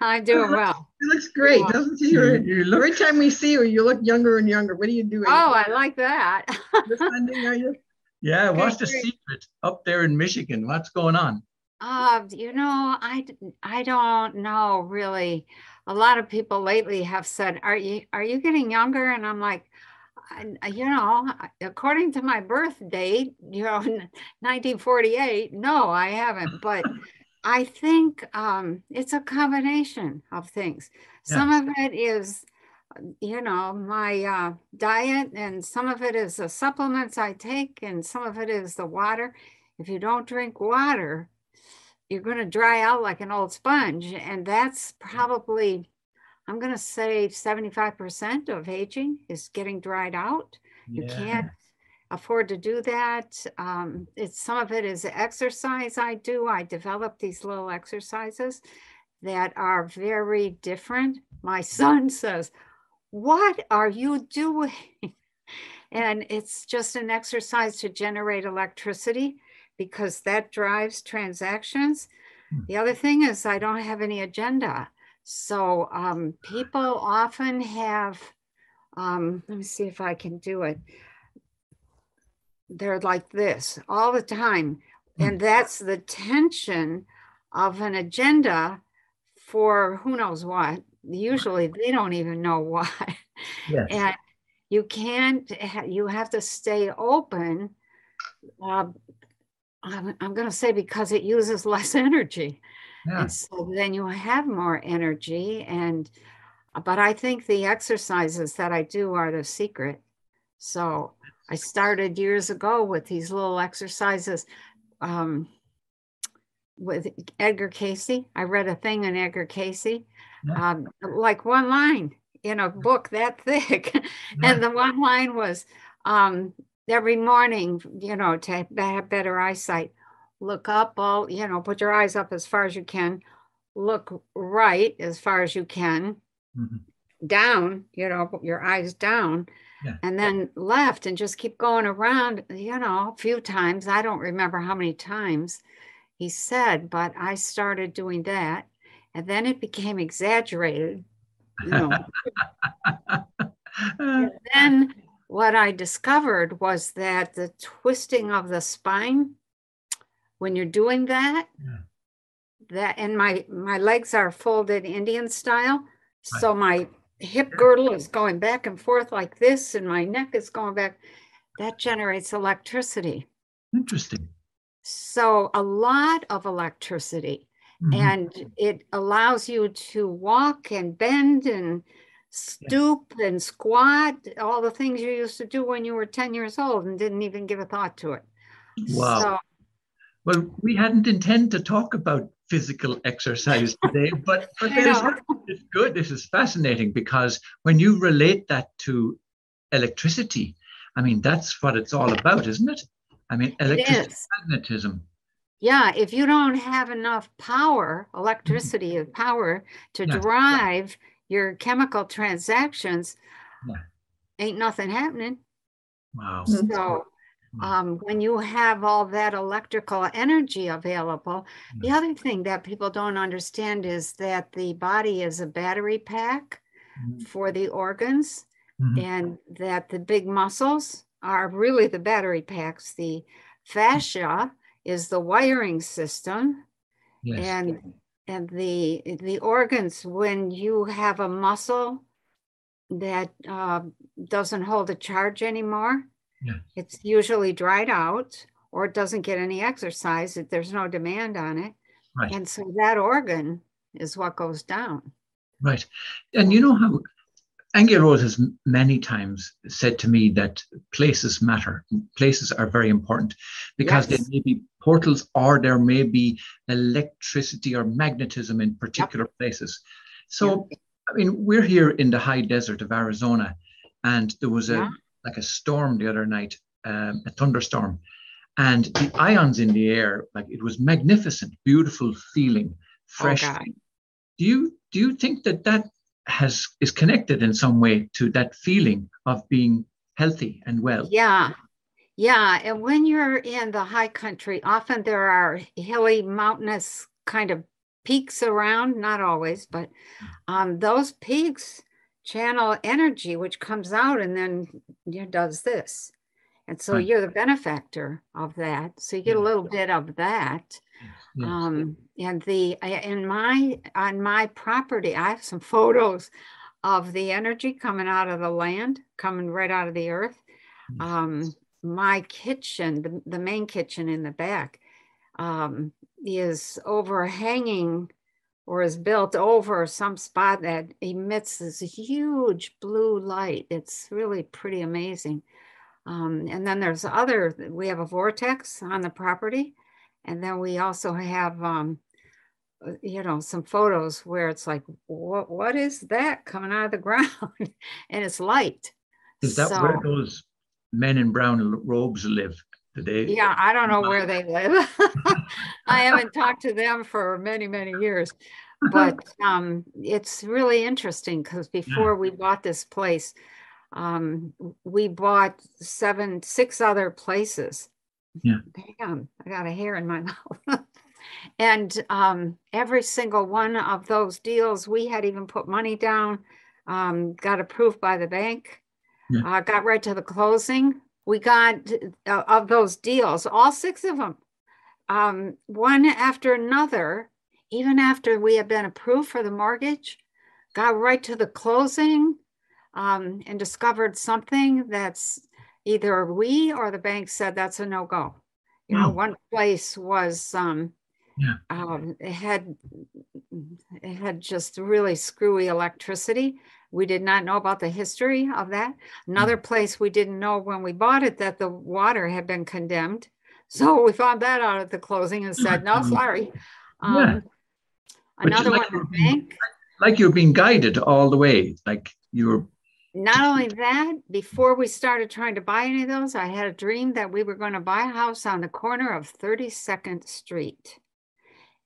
I'm doing well. She looks great, Yeah. doesn't she? You're- You, you look Every time we see you, you look younger and younger. What are you doing? Oh, I like that. Defending, are you? Yeah, what's the great. secret up there in Michigan? What's going on? Uh, you know, I d- I don't know really. A lot of people lately have said, "Are you are you getting younger?" And I'm like, I, you know, I- according to my birth date, you know, 1948, no, I haven't. But I think um, it's a combination of things. Some of it is, you know, my uh, diet, and some of it is the supplements I take, and some of it is the water. If you don't drink water, you're going to dry out like an old sponge. And that's probably, I'm going to say 75% of aging is getting dried out. You can't afford to do that. Um, it's some of it is exercise I do. I develop these little exercises that are very different. My son says, What are you doing? And it's just an exercise to generate electricity because that drives transactions. Hmm. The other thing is, I don't have any agenda. So um, people often have, um, let me see if I can do it. They're like this all the time. Hmm. And that's the tension of an agenda for who knows what. Usually they don't even know what. Yes. And you can't, you have to stay open. Uh, I'm, I'm going to say because it uses less energy. Yeah. And so then you have more energy. And, but I think the exercises that I do are the secret. So I started years ago with these little exercises um, with Edgar Cayce. I read a thing on Edgar Cayce, um, like one line in a book that thick. And the one line was um, every morning, you know, to have better eyesight, look up all, you know, put your eyes up as far as you can, look right as far as you can, Mhm. down, you know, put your eyes down, Yeah. and then left and just keep going around, you know, a few times. I don't remember how many times he said, but I started doing that. And then it became exaggerated, you know. And then what I discovered was that the twisting of the spine, when you're doing that, Yeah. that and my my legs are folded Indian style, so my hip girdle is going back and forth like this, and my neck is going back. That generates electricity. Interesting. So a lot of electricity Mhm. and it allows you to walk and bend and stoop and squat, all the things you used to do when you were 10 years old and didn't even give a thought to it. Wow. So, Well, we hadn't intended to talk about physical exercise today, but, but I this, know. it's good. This is fascinating because when you relate that to electricity, I mean, that's what it's all about, isn't it? I mean, electricity, magnetism. yeah, if you don't have enough power, electricity mm-hmm. of power to Yeah. drive your chemical transactions, Yeah. ain't nothing happening. Wow. So. Um, when you have all that electrical energy available, the other thing that people don't understand is that the body is a battery pack Mhm. for the organs, Mhm. and that the big muscles are really the battery packs. The fascia is the wiring system, Yes. and and the the organs when you have a muscle that uh, doesn't hold a charge anymore Yeah. it's usually dried out or it doesn't get any exercise if there's no demand on it Right. and so that organ is what goes down Right. And you know how Angela Rose has many times said to me that places matter. Places are very important because Yes. there may be portals or there may be electricity or magnetism in particular places. So, I mean, we're here in the high desert of Arizona, and there was a Yeah. Like a storm the other night, um, a thunderstorm, and the ions in the air, like it was magnificent, beautiful feeling, fresh. Do you do you think that that has is connected in some way to that feeling of being healthy and well? yeah yeah and when you're in the high country often there are hilly mountainous kind of peaks around, not always, but um, those peaks channel energy, which comes out and then you know, does this. And so Right. you're the benefactor of that. So you get a little bit of that. Yes. Um, and the in my on my property, I have some photos of the energy coming out of the land, coming right out of the earth. Um, my kitchen, the, the main kitchen in the back, um, is overhanging or is built over some spot that emits this huge blue light. It's really pretty amazing. Um, and then there's other, we have a vortex on the property. And then we also have, um, you know, some photos where it's like, what, what is that coming out of the ground? and it's light. Is that where those men in brown robes live? Do they? Yeah, I don't know where they live. I haven't talked to them for many, many years. But um, it's really interesting because before we bought this place, um, we bought seven, six other places. Yeah. Damn, I got a hair in my mouth. and um, every single one of those deals, we had even put money down, um, got approved by the bank, Yeah. uh, got right to the closing. We got uh, of those deals, all six of them, um, one after another, even after we had been approved for the mortgage, got right to the closing um, and discovered something that's either we or the bank said that's a no go. You know, Oh. one place was um, Yeah. um, it had it had just really screwy electricity. We did not know about the history of that. Another place we didn't know when we bought it that the water had been condemned. So we found that out at the closing and said, no, Mhm. sorry. Um, you another like one, the bank. Like you're being guided all the way. Like you're. Not only that, before we started trying to buy any of those, I had a dream that we were going to buy a house on the corner of 32nd Street.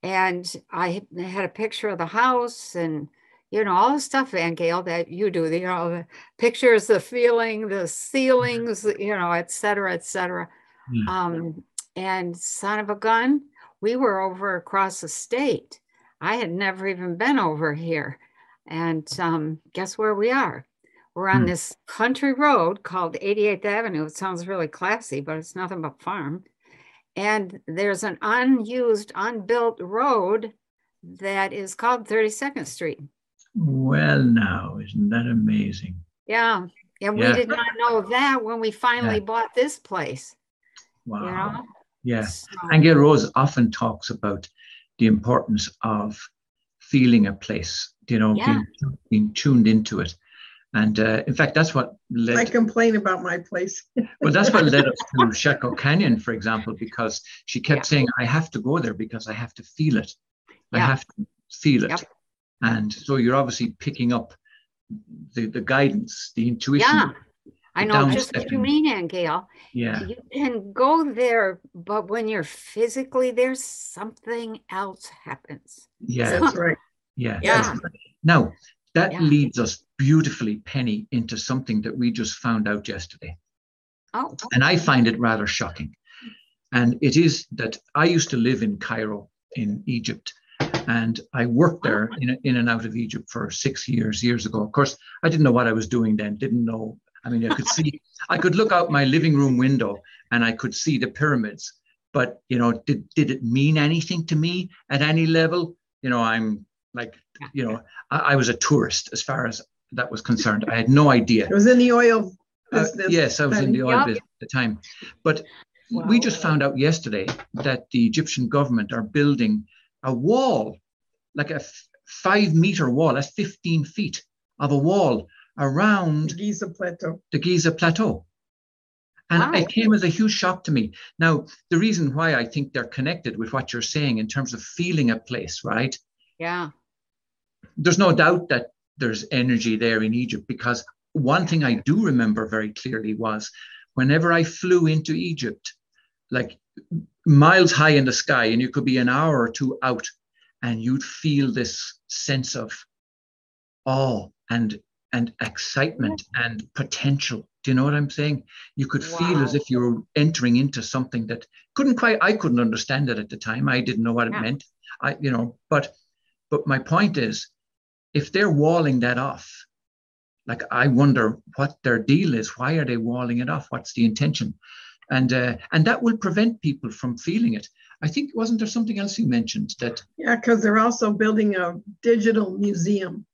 And I had a picture of the house and, you know, all the stuff, Van Gale, that you do, you know, the pictures, the feeling, the ceilings, you know, et cetera, et cetera. Yeah. Um, and son of a gun, we were over across the state. I had never even been over here. And um, guess where we are? We're on Hmm. this country road called 88th Avenue. It sounds really classy, but it's nothing but farm. And there's an unused, unbuilt road that is called 32nd Street. Well, now, isn't that amazing? Yeah. And Yeah. we did not know that when we finally Yeah. bought this place. Wow. You know? Yeah. So- And Gail Rose often talks about the importance of feeling a place, you know, Yeah. being, being tuned into it. And uh, in fact, that's what led. I complain about my place. Well, that's what led us to Chaco Canyon, for example, because she kept Yeah. saying, I have to go there because I have to feel it. I have to feel it. Yep. And so you're obviously picking up the, the guidance, the intuition. Yeah. I know just what you mean, Ann Gail. Yeah. You can go there, but when you're physically there, something else happens. Yeah. That's right. Yeah. Yeah. right. Now, that Yeah. leads us beautifully, Penny, into something that we just found out yesterday. Oh, And I find it rather shocking. And it is that I used to live in Cairo in Egypt. And I worked there oh. in, in and out of Egypt for six years, years ago. Of course, I didn't know what I was doing then, didn't know. I mean, I could see, I could look out my living room window and I could see the pyramids. But, you know, did, did it mean anything to me at any level? You know, I'm like, you know, I, I was a tourist as far as that was concerned. I had no idea. It was in the oil Uh, yes, I was in the oil Yep. business at the time. But we just found out yesterday that the Egyptian government are building a wall, like a f- five meter wall, that's 15 feet of a wall The around Giza Plateau. the Giza Plateau. And Wow. it came as a huge shock to me. Now, the reason why I think they're connected with what you're saying in terms of feeling a place, right? yeah. there's no doubt that there's energy there in Egypt because one thing I do remember very clearly was whenever I flew into Egypt, like miles high in the sky, and you could be an hour or two out, and you'd feel this sense of awe and and excitement and potential. Do you know what I'm saying? You could feel as if you were entering into something that couldn't quite I couldn't understand it at the time. I didn't know what it meant. I, you know, but But my point is, if they're walling that off, like I wonder what their deal is. Why are they walling it off? What's the intention? And uh, and that will prevent people from feeling it. I think wasn't there something else you mentioned that? Yeah, because they're also building a digital museum,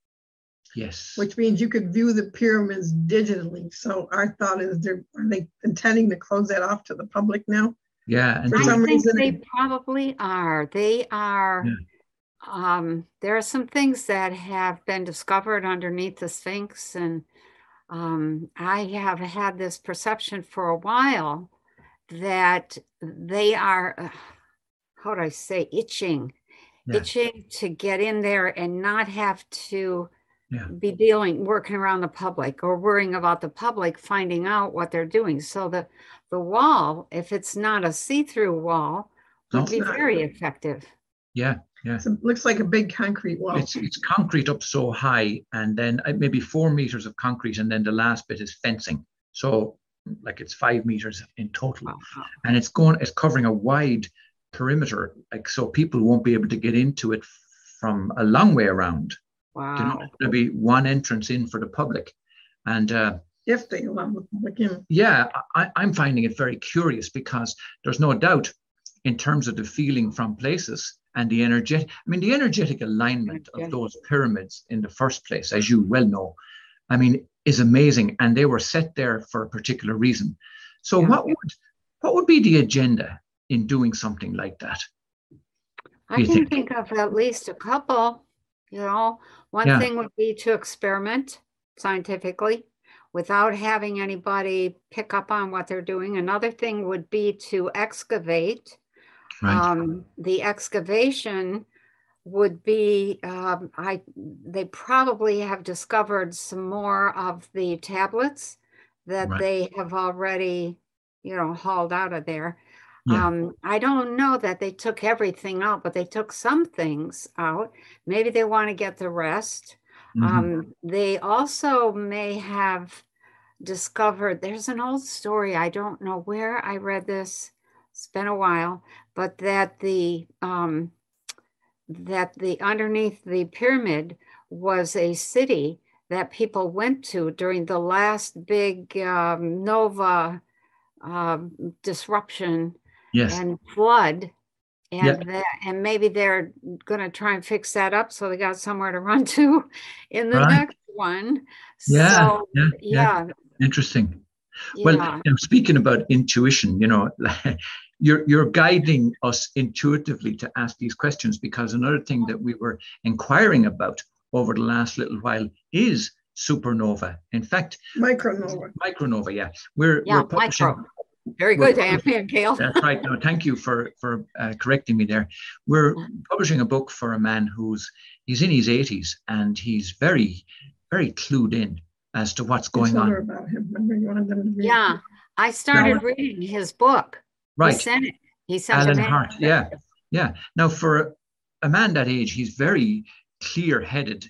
Yes. which means you could view the pyramids digitally. So our thought is they're, are they intending to close that off to the public now? yeah, and For I some think reason they it- probably are. They are. Yeah. Um, there are some things that have been discovered underneath the Sphinx, and um, I have had this perception for a while that they are, uh, how do I say, itching, Yeah. itching to get in there and not have to Yeah. be dealing, working around the public or worrying about the public finding out what they're doing. So the the wall, if it's not a see-through wall, No. would be not. very effective. yeah, yeah. It's a- looks like a big concrete wall. It's it's concrete up so high, and then uh, maybe four meters of concrete, and then the last bit is fencing. So like it's five meters in total, Wow. and it's going it's covering a wide perimeter, like so people won't be able to get into it from a long way around. You know, Wow. there'll be one entrance in for the public, and uh, If they allow the public in. yeah, I, I'm finding it very curious because there's no doubt in terms of the feeling from places and the energetic, I mean, the energetic alignment of those pyramids in the first place, as you well know, I mean, is amazing. And they were set there for a particular reason. So Yeah. what would what would be the agenda in doing something like that? I can think? think of at least a couple, you know. One Yeah. thing would be to experiment scientifically without having anybody pick up on what they're doing. Another thing would be to excavate. Right. Um, the excavation would be, um, I, they probably have discovered some more of the tablets that Right. they have already, you know, hauled out of there. Yeah. Um, I don't know that they took everything out, but they took some things out. Maybe they want to get the rest. Mhm. Um, they also may have discovered there's an old story. I don't know where I read this. It's been a while, but that the um, that the underneath the pyramid was a city that people went to during the last big um, nova um, disruption yes. and flood. And Yeah. that, and maybe they're gonna try and fix that up so they got somewhere to run to in the Right. next one. Yeah, So, yeah, yeah. yeah, Interesting. Well, yeah, you know, speaking about intuition, you know, you're you're guiding us intuitively to ask these questions because another thing that we were inquiring about over the last little while is supernova. In fact, Micronova. micronova. Yeah, we're yeah, we're publishing. micro. Very we're good, Anne and Gail. That's right. No, thank you for for uh, correcting me there. We're publishing a book for a man who's he's in his 80s and he's very very clued in as to what's going on. about him. Remember you wanted them to read. Yeah, I started reading his book. He Right. sent it. He sent Alan it in. Hart. Yeah, yeah. Now, for a man that age, he's very clear-headed.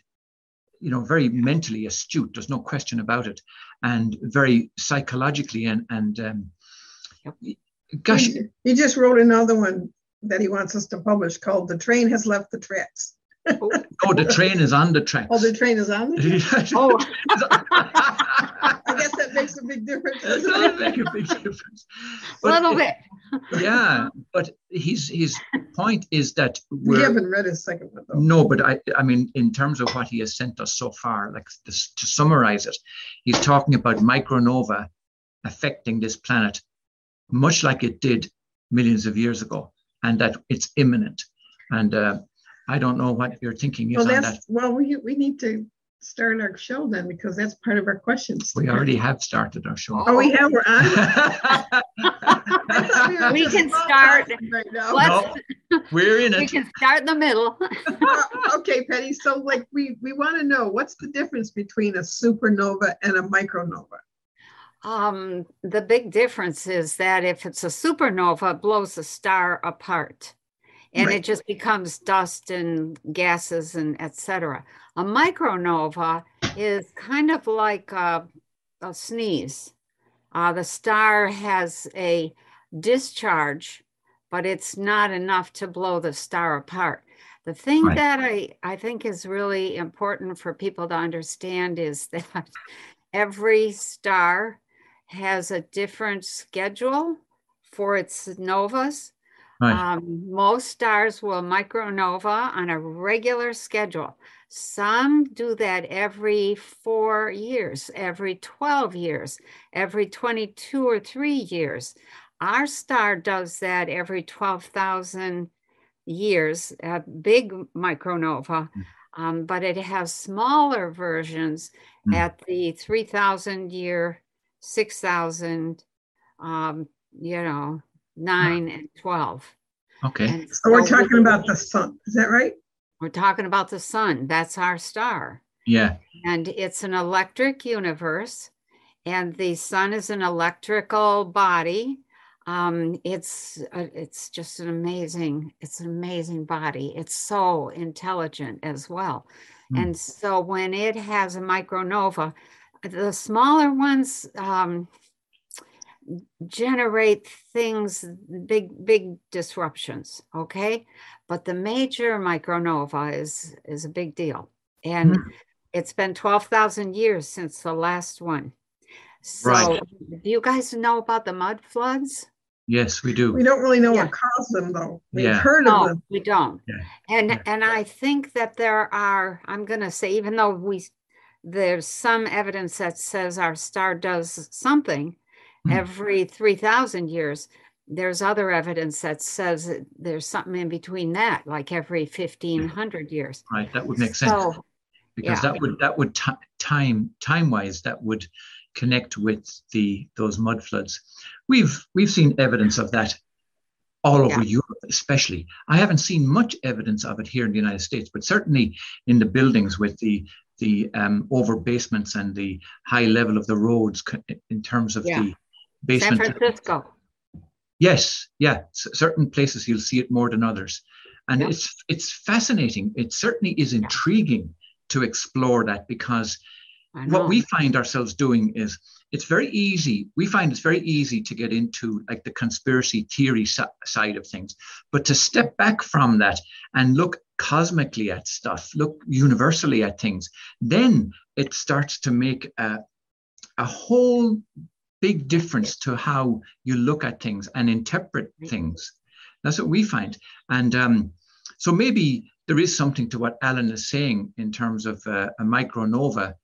You know, very mentally astute. There's no question about it, and very psychologically and and um, gosh, He, he just wrote another one that he wants us to publish called "The Train Has Left the Tracks." oh, oh the train is on the tracks. Oh, the train is on. there? Oh, I guess that makes a big difference. It does make a big difference. a little it- bit. Yeah, but his his point is that We haven't read his second one though. No, but I, I mean, in terms of what he has sent us so far, like this, to summarize it, he's talking about micronova affecting this planet, much like it did millions of years ago, and that it's imminent. And uh, I don't know what your thinking is Well, on that. well, we we need to start our show then because that's part of our questions. We already have started our show. Oh, we have. We're on. We were We can start- right now. Let's, We're in we can start in the middle. Uh, okay, Penny. So, like, we we want to know what's the difference between a supernova and a micronova. Um, the big difference is that if it's a supernova, it blows the star apart and Right. it just becomes dust and gases and etc. A micronova is kind of like a, a sneeze. Uh, the star has a discharge, but it's not enough to blow the star apart. The thing Right. that I, I think is really important for people to understand is that every star has a different schedule for its novas. Right. Um, most stars will micronova on a regular schedule. Some do that every four years, every 12 years, every 22 or three years. Our star does that every 12,000 years, a big micronova, Mm. um, but it has smaller versions Mm. at the 3,000 year, 6,000, um, you know, nine and 12. Okay. And So we're so we- talking about the sun, is that right? We're talking about the sun. That's our star. Yeah. And it's an electric universe. And the sun is an electrical body. Um, it's uh, it's just an amazing, it's an amazing body. It's so intelligent as well. Hmm. And so when it has a micronova, the smaller ones um, generate things, big, big disruptions. Okay. But the major micronova is is a big deal. And it's been 12,000 years since the last one. So Right. do you guys know about the mud floods? Yes, we do. We don't really know Yeah. what caused them though. We've Yeah. heard of them. we don't. Yeah. And Yeah. and I think that there are, I'm gonna say, even though we there's some evidence that says our star does something Hmm. every 3,000 years, there's other evidence that says there's something in between that, like every 1,500 years. Right. That would make sense So, because yeah. that would that would ti time time wise that would connect with the those mud floods. We've we've seen evidence of that all over Europe, especially. I haven't seen much evidence of it here in the United States, but certainly in the buildings with the the um, over basements and the high level of the roads in terms of Yeah. the San. Francisco, Yes, yeah, certain places you'll see it more than others, and Yeah. it's it's fascinating. It certainly is intriguing to explore that because what we find ourselves doing is it's very easy. We find it's very easy to get into like the conspiracy theory si- side of things, but to step back from that and look cosmically at stuff, look universally at things, then it starts to make a, a whole big difference to how you look at things and interpret things. That's what we find. And um, so maybe there is something to what Alan is saying in terms of uh, a micronova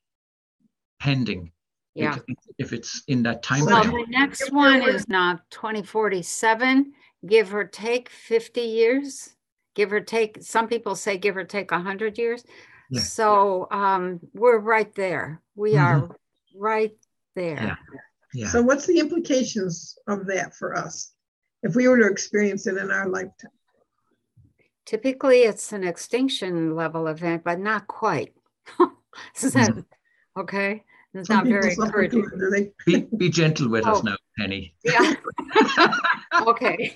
pending. Yeah. If, if it's in that time Well, frame. the next one is now 2047, give or take 50 years, give or take, some people say give or take 100 years. Yeah. So um, we're right there. We Mhm. are right there. Yeah. So what's the implications of that for us? If we were to experience it in our lifetime? Typically, it's an extinction level event, but not quite. Is that okay? It's Some not very suffer encouraging. too, be, be gentle with us Oh. now, Penny. Yeah. Okay.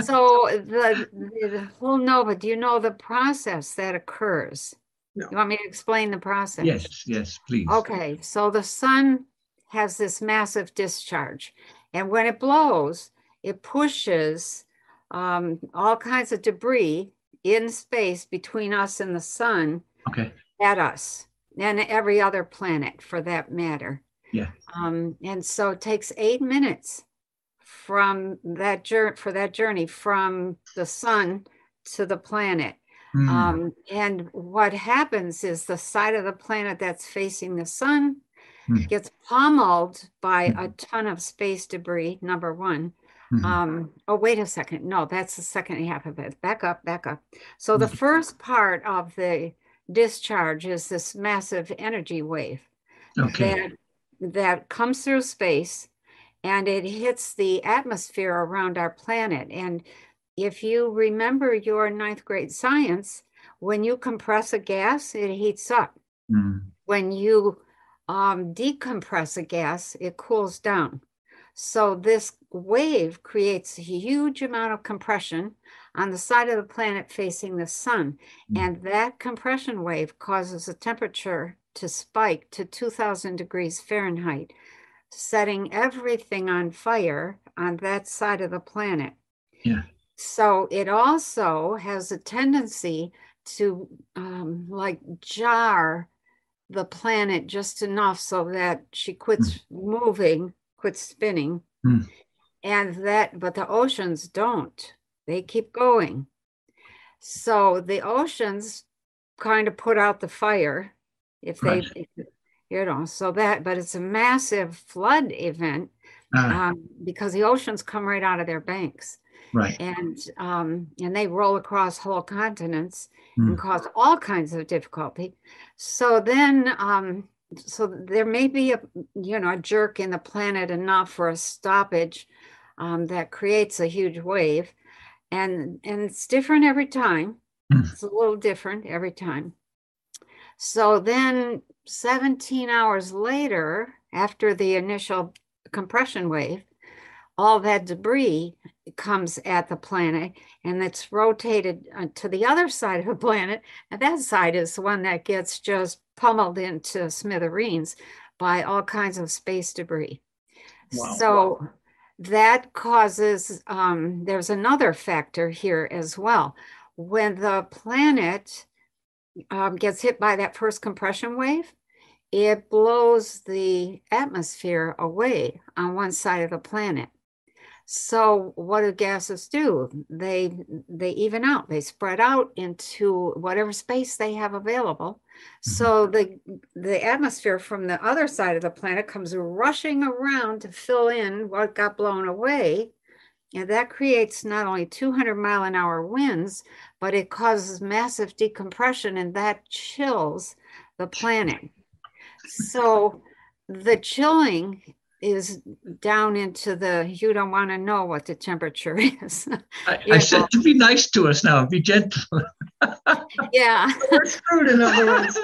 So the, the whole nova, do you know the process that occurs? No. You want me to explain the process? yes, yes, please. Okay, so the sun has this massive discharge, and when it blows, it pushes um, all kinds of debris in space between us and the sun Okay. at us and every other planet for that matter. Yeah. Um, and so it takes eight minutes from that journey for that journey from the sun to the planet. Hmm, Um, and what happens is the side of the planet that's facing the sun Hmm. gets pummeled by Hmm. a ton of space debris, number one. mhm. Um, oh, wait a second. No, that's the second half of it. Back up, back up. So the Mhm. first part of the discharge is this massive energy wave okay. that that comes through space and it hits the atmosphere around our planet. And if you remember your ninth grade science, when you compress a gas, it heats up. Hmm, When you um, decompress a gas, it cools down. So this wave creates a huge amount of compression on the side of the planet facing the sun. Mm. And that compression wave causes the temperature to spike to 2000 degrees Fahrenheit, setting everything on fire on that side of the planet. Yeah. So it also has a tendency to um, like jar the planet just enough so that she quits moving, quits spinning. Mm. And that, but the oceans don't, they keep going. So the oceans kind of put out the fire if they, Right. You know, so that, but it's a massive flood event Ah, um, because the oceans come right out of their banks right. and um, and they roll across whole continents Mm. and cause all kinds of difficulty. So then, um, so there may be a you know a jerk in the planet enough for a stoppage um, that creates a huge wave, and and it's different every time. Mm. It's a little different every time. So then, 17 hours later, after the initial compression wave, all that debris comes at the planet and it's rotated uh, to the other side of the planet. And that side is the one that gets just pummeled into smithereens by all kinds of space debris. Wow. So that causes, um, there's another factor here as well. When the planet um, gets hit by that first compression wave, it blows the atmosphere away on one side of the planet. So what do gases do? They they even out. They spread out into whatever space they have available. So the the atmosphere from the other side of the planet comes rushing around to fill in what got blown away. And that creates not only 200 mile an hour winds, but it causes massive decompression and that chills the planet. So the chilling is down into the, you don't want to know what the temperature is. I, I said to be nice to us now, be gentle. yeah. We're screwed in other words.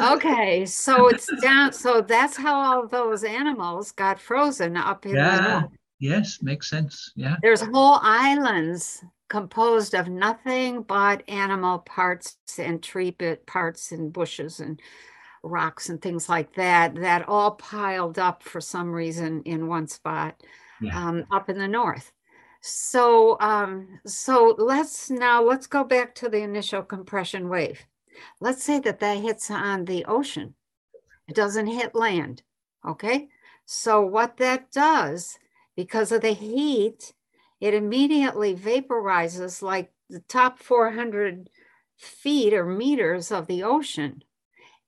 Okay. So it's down. So that's how all those animals got frozen up in the Yeah. north. Yes, makes sense. Yeah. There's whole islands composed of nothing but animal parts and tree bit parts and bushes and rocks and things like that, that all piled up for some reason in one spot Yeah. um, up in the north. So, um, so let's now let's go back to the initial compression wave. Let's say that that hits on the ocean. It doesn't hit land. Okay. So what that does, because of the heat, it immediately vaporizes like the top 400 feet or meters of the ocean.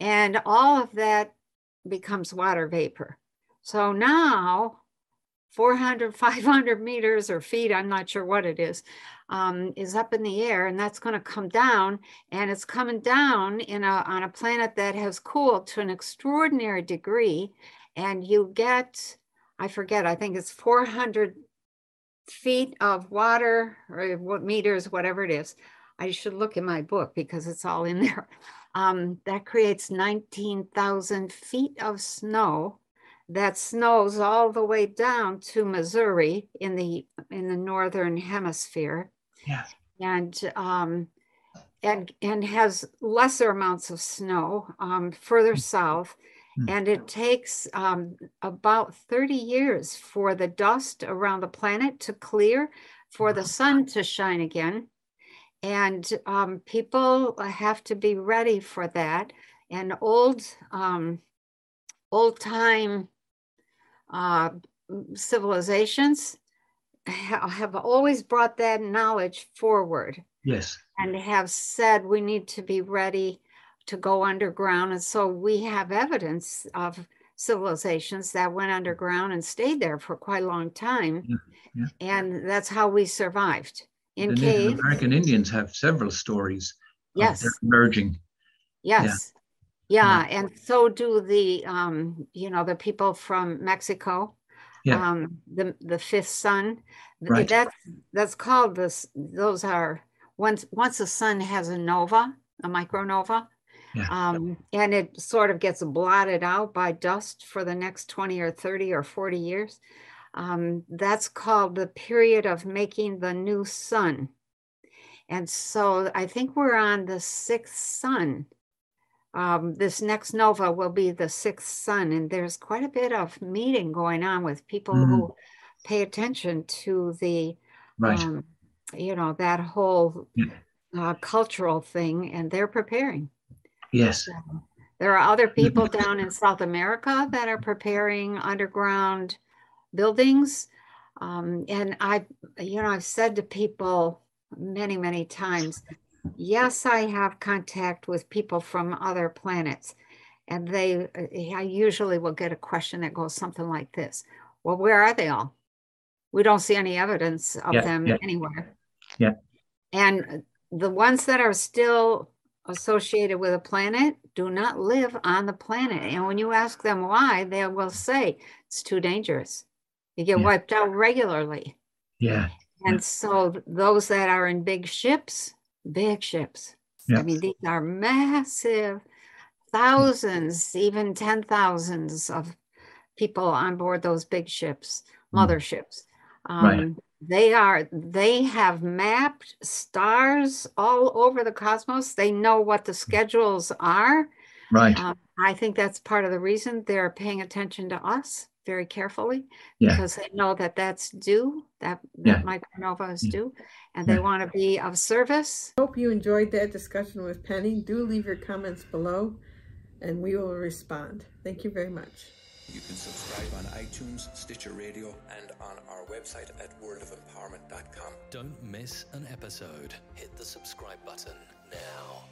And all of that becomes water vapor. So now 400, 500 meters or feet, I'm not sure what it is, um, is up in the air and that's going to come down and it's coming down in a, on a planet that has cooled to an extraordinary degree. And you get, I forget, I think it's 400 feet of water or what meters, whatever it is. I should look in my book because it's all in there. Um, that creates 19,000 feet of snow that snows all the way down to Missouri in the in the northern hemisphere Yeah. and um, and and has lesser amounts of snow um, further south. Mm. And it takes um, about 30 years for the dust around the planet to clear, for the sun to shine again. And um, people have to be ready for that. And old, um, old time uh, civilizations ha- have always brought that knowledge forward Yes. and have said we need to be ready to go underground. And so we have evidence of civilizations that went underground and stayed there for quite a long time. Yeah, yeah. And that's how we survived in the caves. American Indians have several stories. Yes. their emerging. Yes. Yeah, yeah. and so do the um, you know, the people from Mexico. Yeah. Um, the the fifth sun. Right. That's that's called this. Those are once once the sun has a nova, a micronova, Yeah. um, and it sort of gets blotted out by dust for the next 20 or 30 or 40 years. Um, that's called the period of making the new sun. And so I think we're on the sixth sun. Um, this next nova will be the sixth sun, and there's quite a bit of meeting going on with people Mhm. who pay attention to the Right. um, you know, that whole Yeah. uh, cultural thing, and they're preparing. Yes. So, there are other people down in South America that are preparing underground buildings. Um, and I, you know, I've said to people many, many times, yes, I have contact with people from other planets. And they, uh, I usually will get a question that goes something like this Well, where are they all? We don't see any evidence of Yeah, them yeah. anywhere. Yeah. And the ones that are still associated with a planet do not live on the planet. And when you ask them why, they will say it's too dangerous. You get Yeah. wiped out regularly. Yeah. And Yeah. so those that are in big ships, big ships. Yeah. I mean, these are massive, thousands, even ten thousands of people on board those big ships, Mm. motherships. Right. They are, they have mapped stars all over the cosmos. They know what the schedules are. Right. Um, I think that's part of the reason they're paying attention to us very carefully Yeah. because they know that that's due, that, Yeah. that micronova is Yeah. due, and they Yeah. want to be of service. Hope you enjoyed that discussion with Penny. Do leave your comments below and we will respond. Thank you very much. You can subscribe on iTunes, Stitcher Radio, and on our website at worldofempowerment.com. Don't miss an episode. Hit the subscribe button now.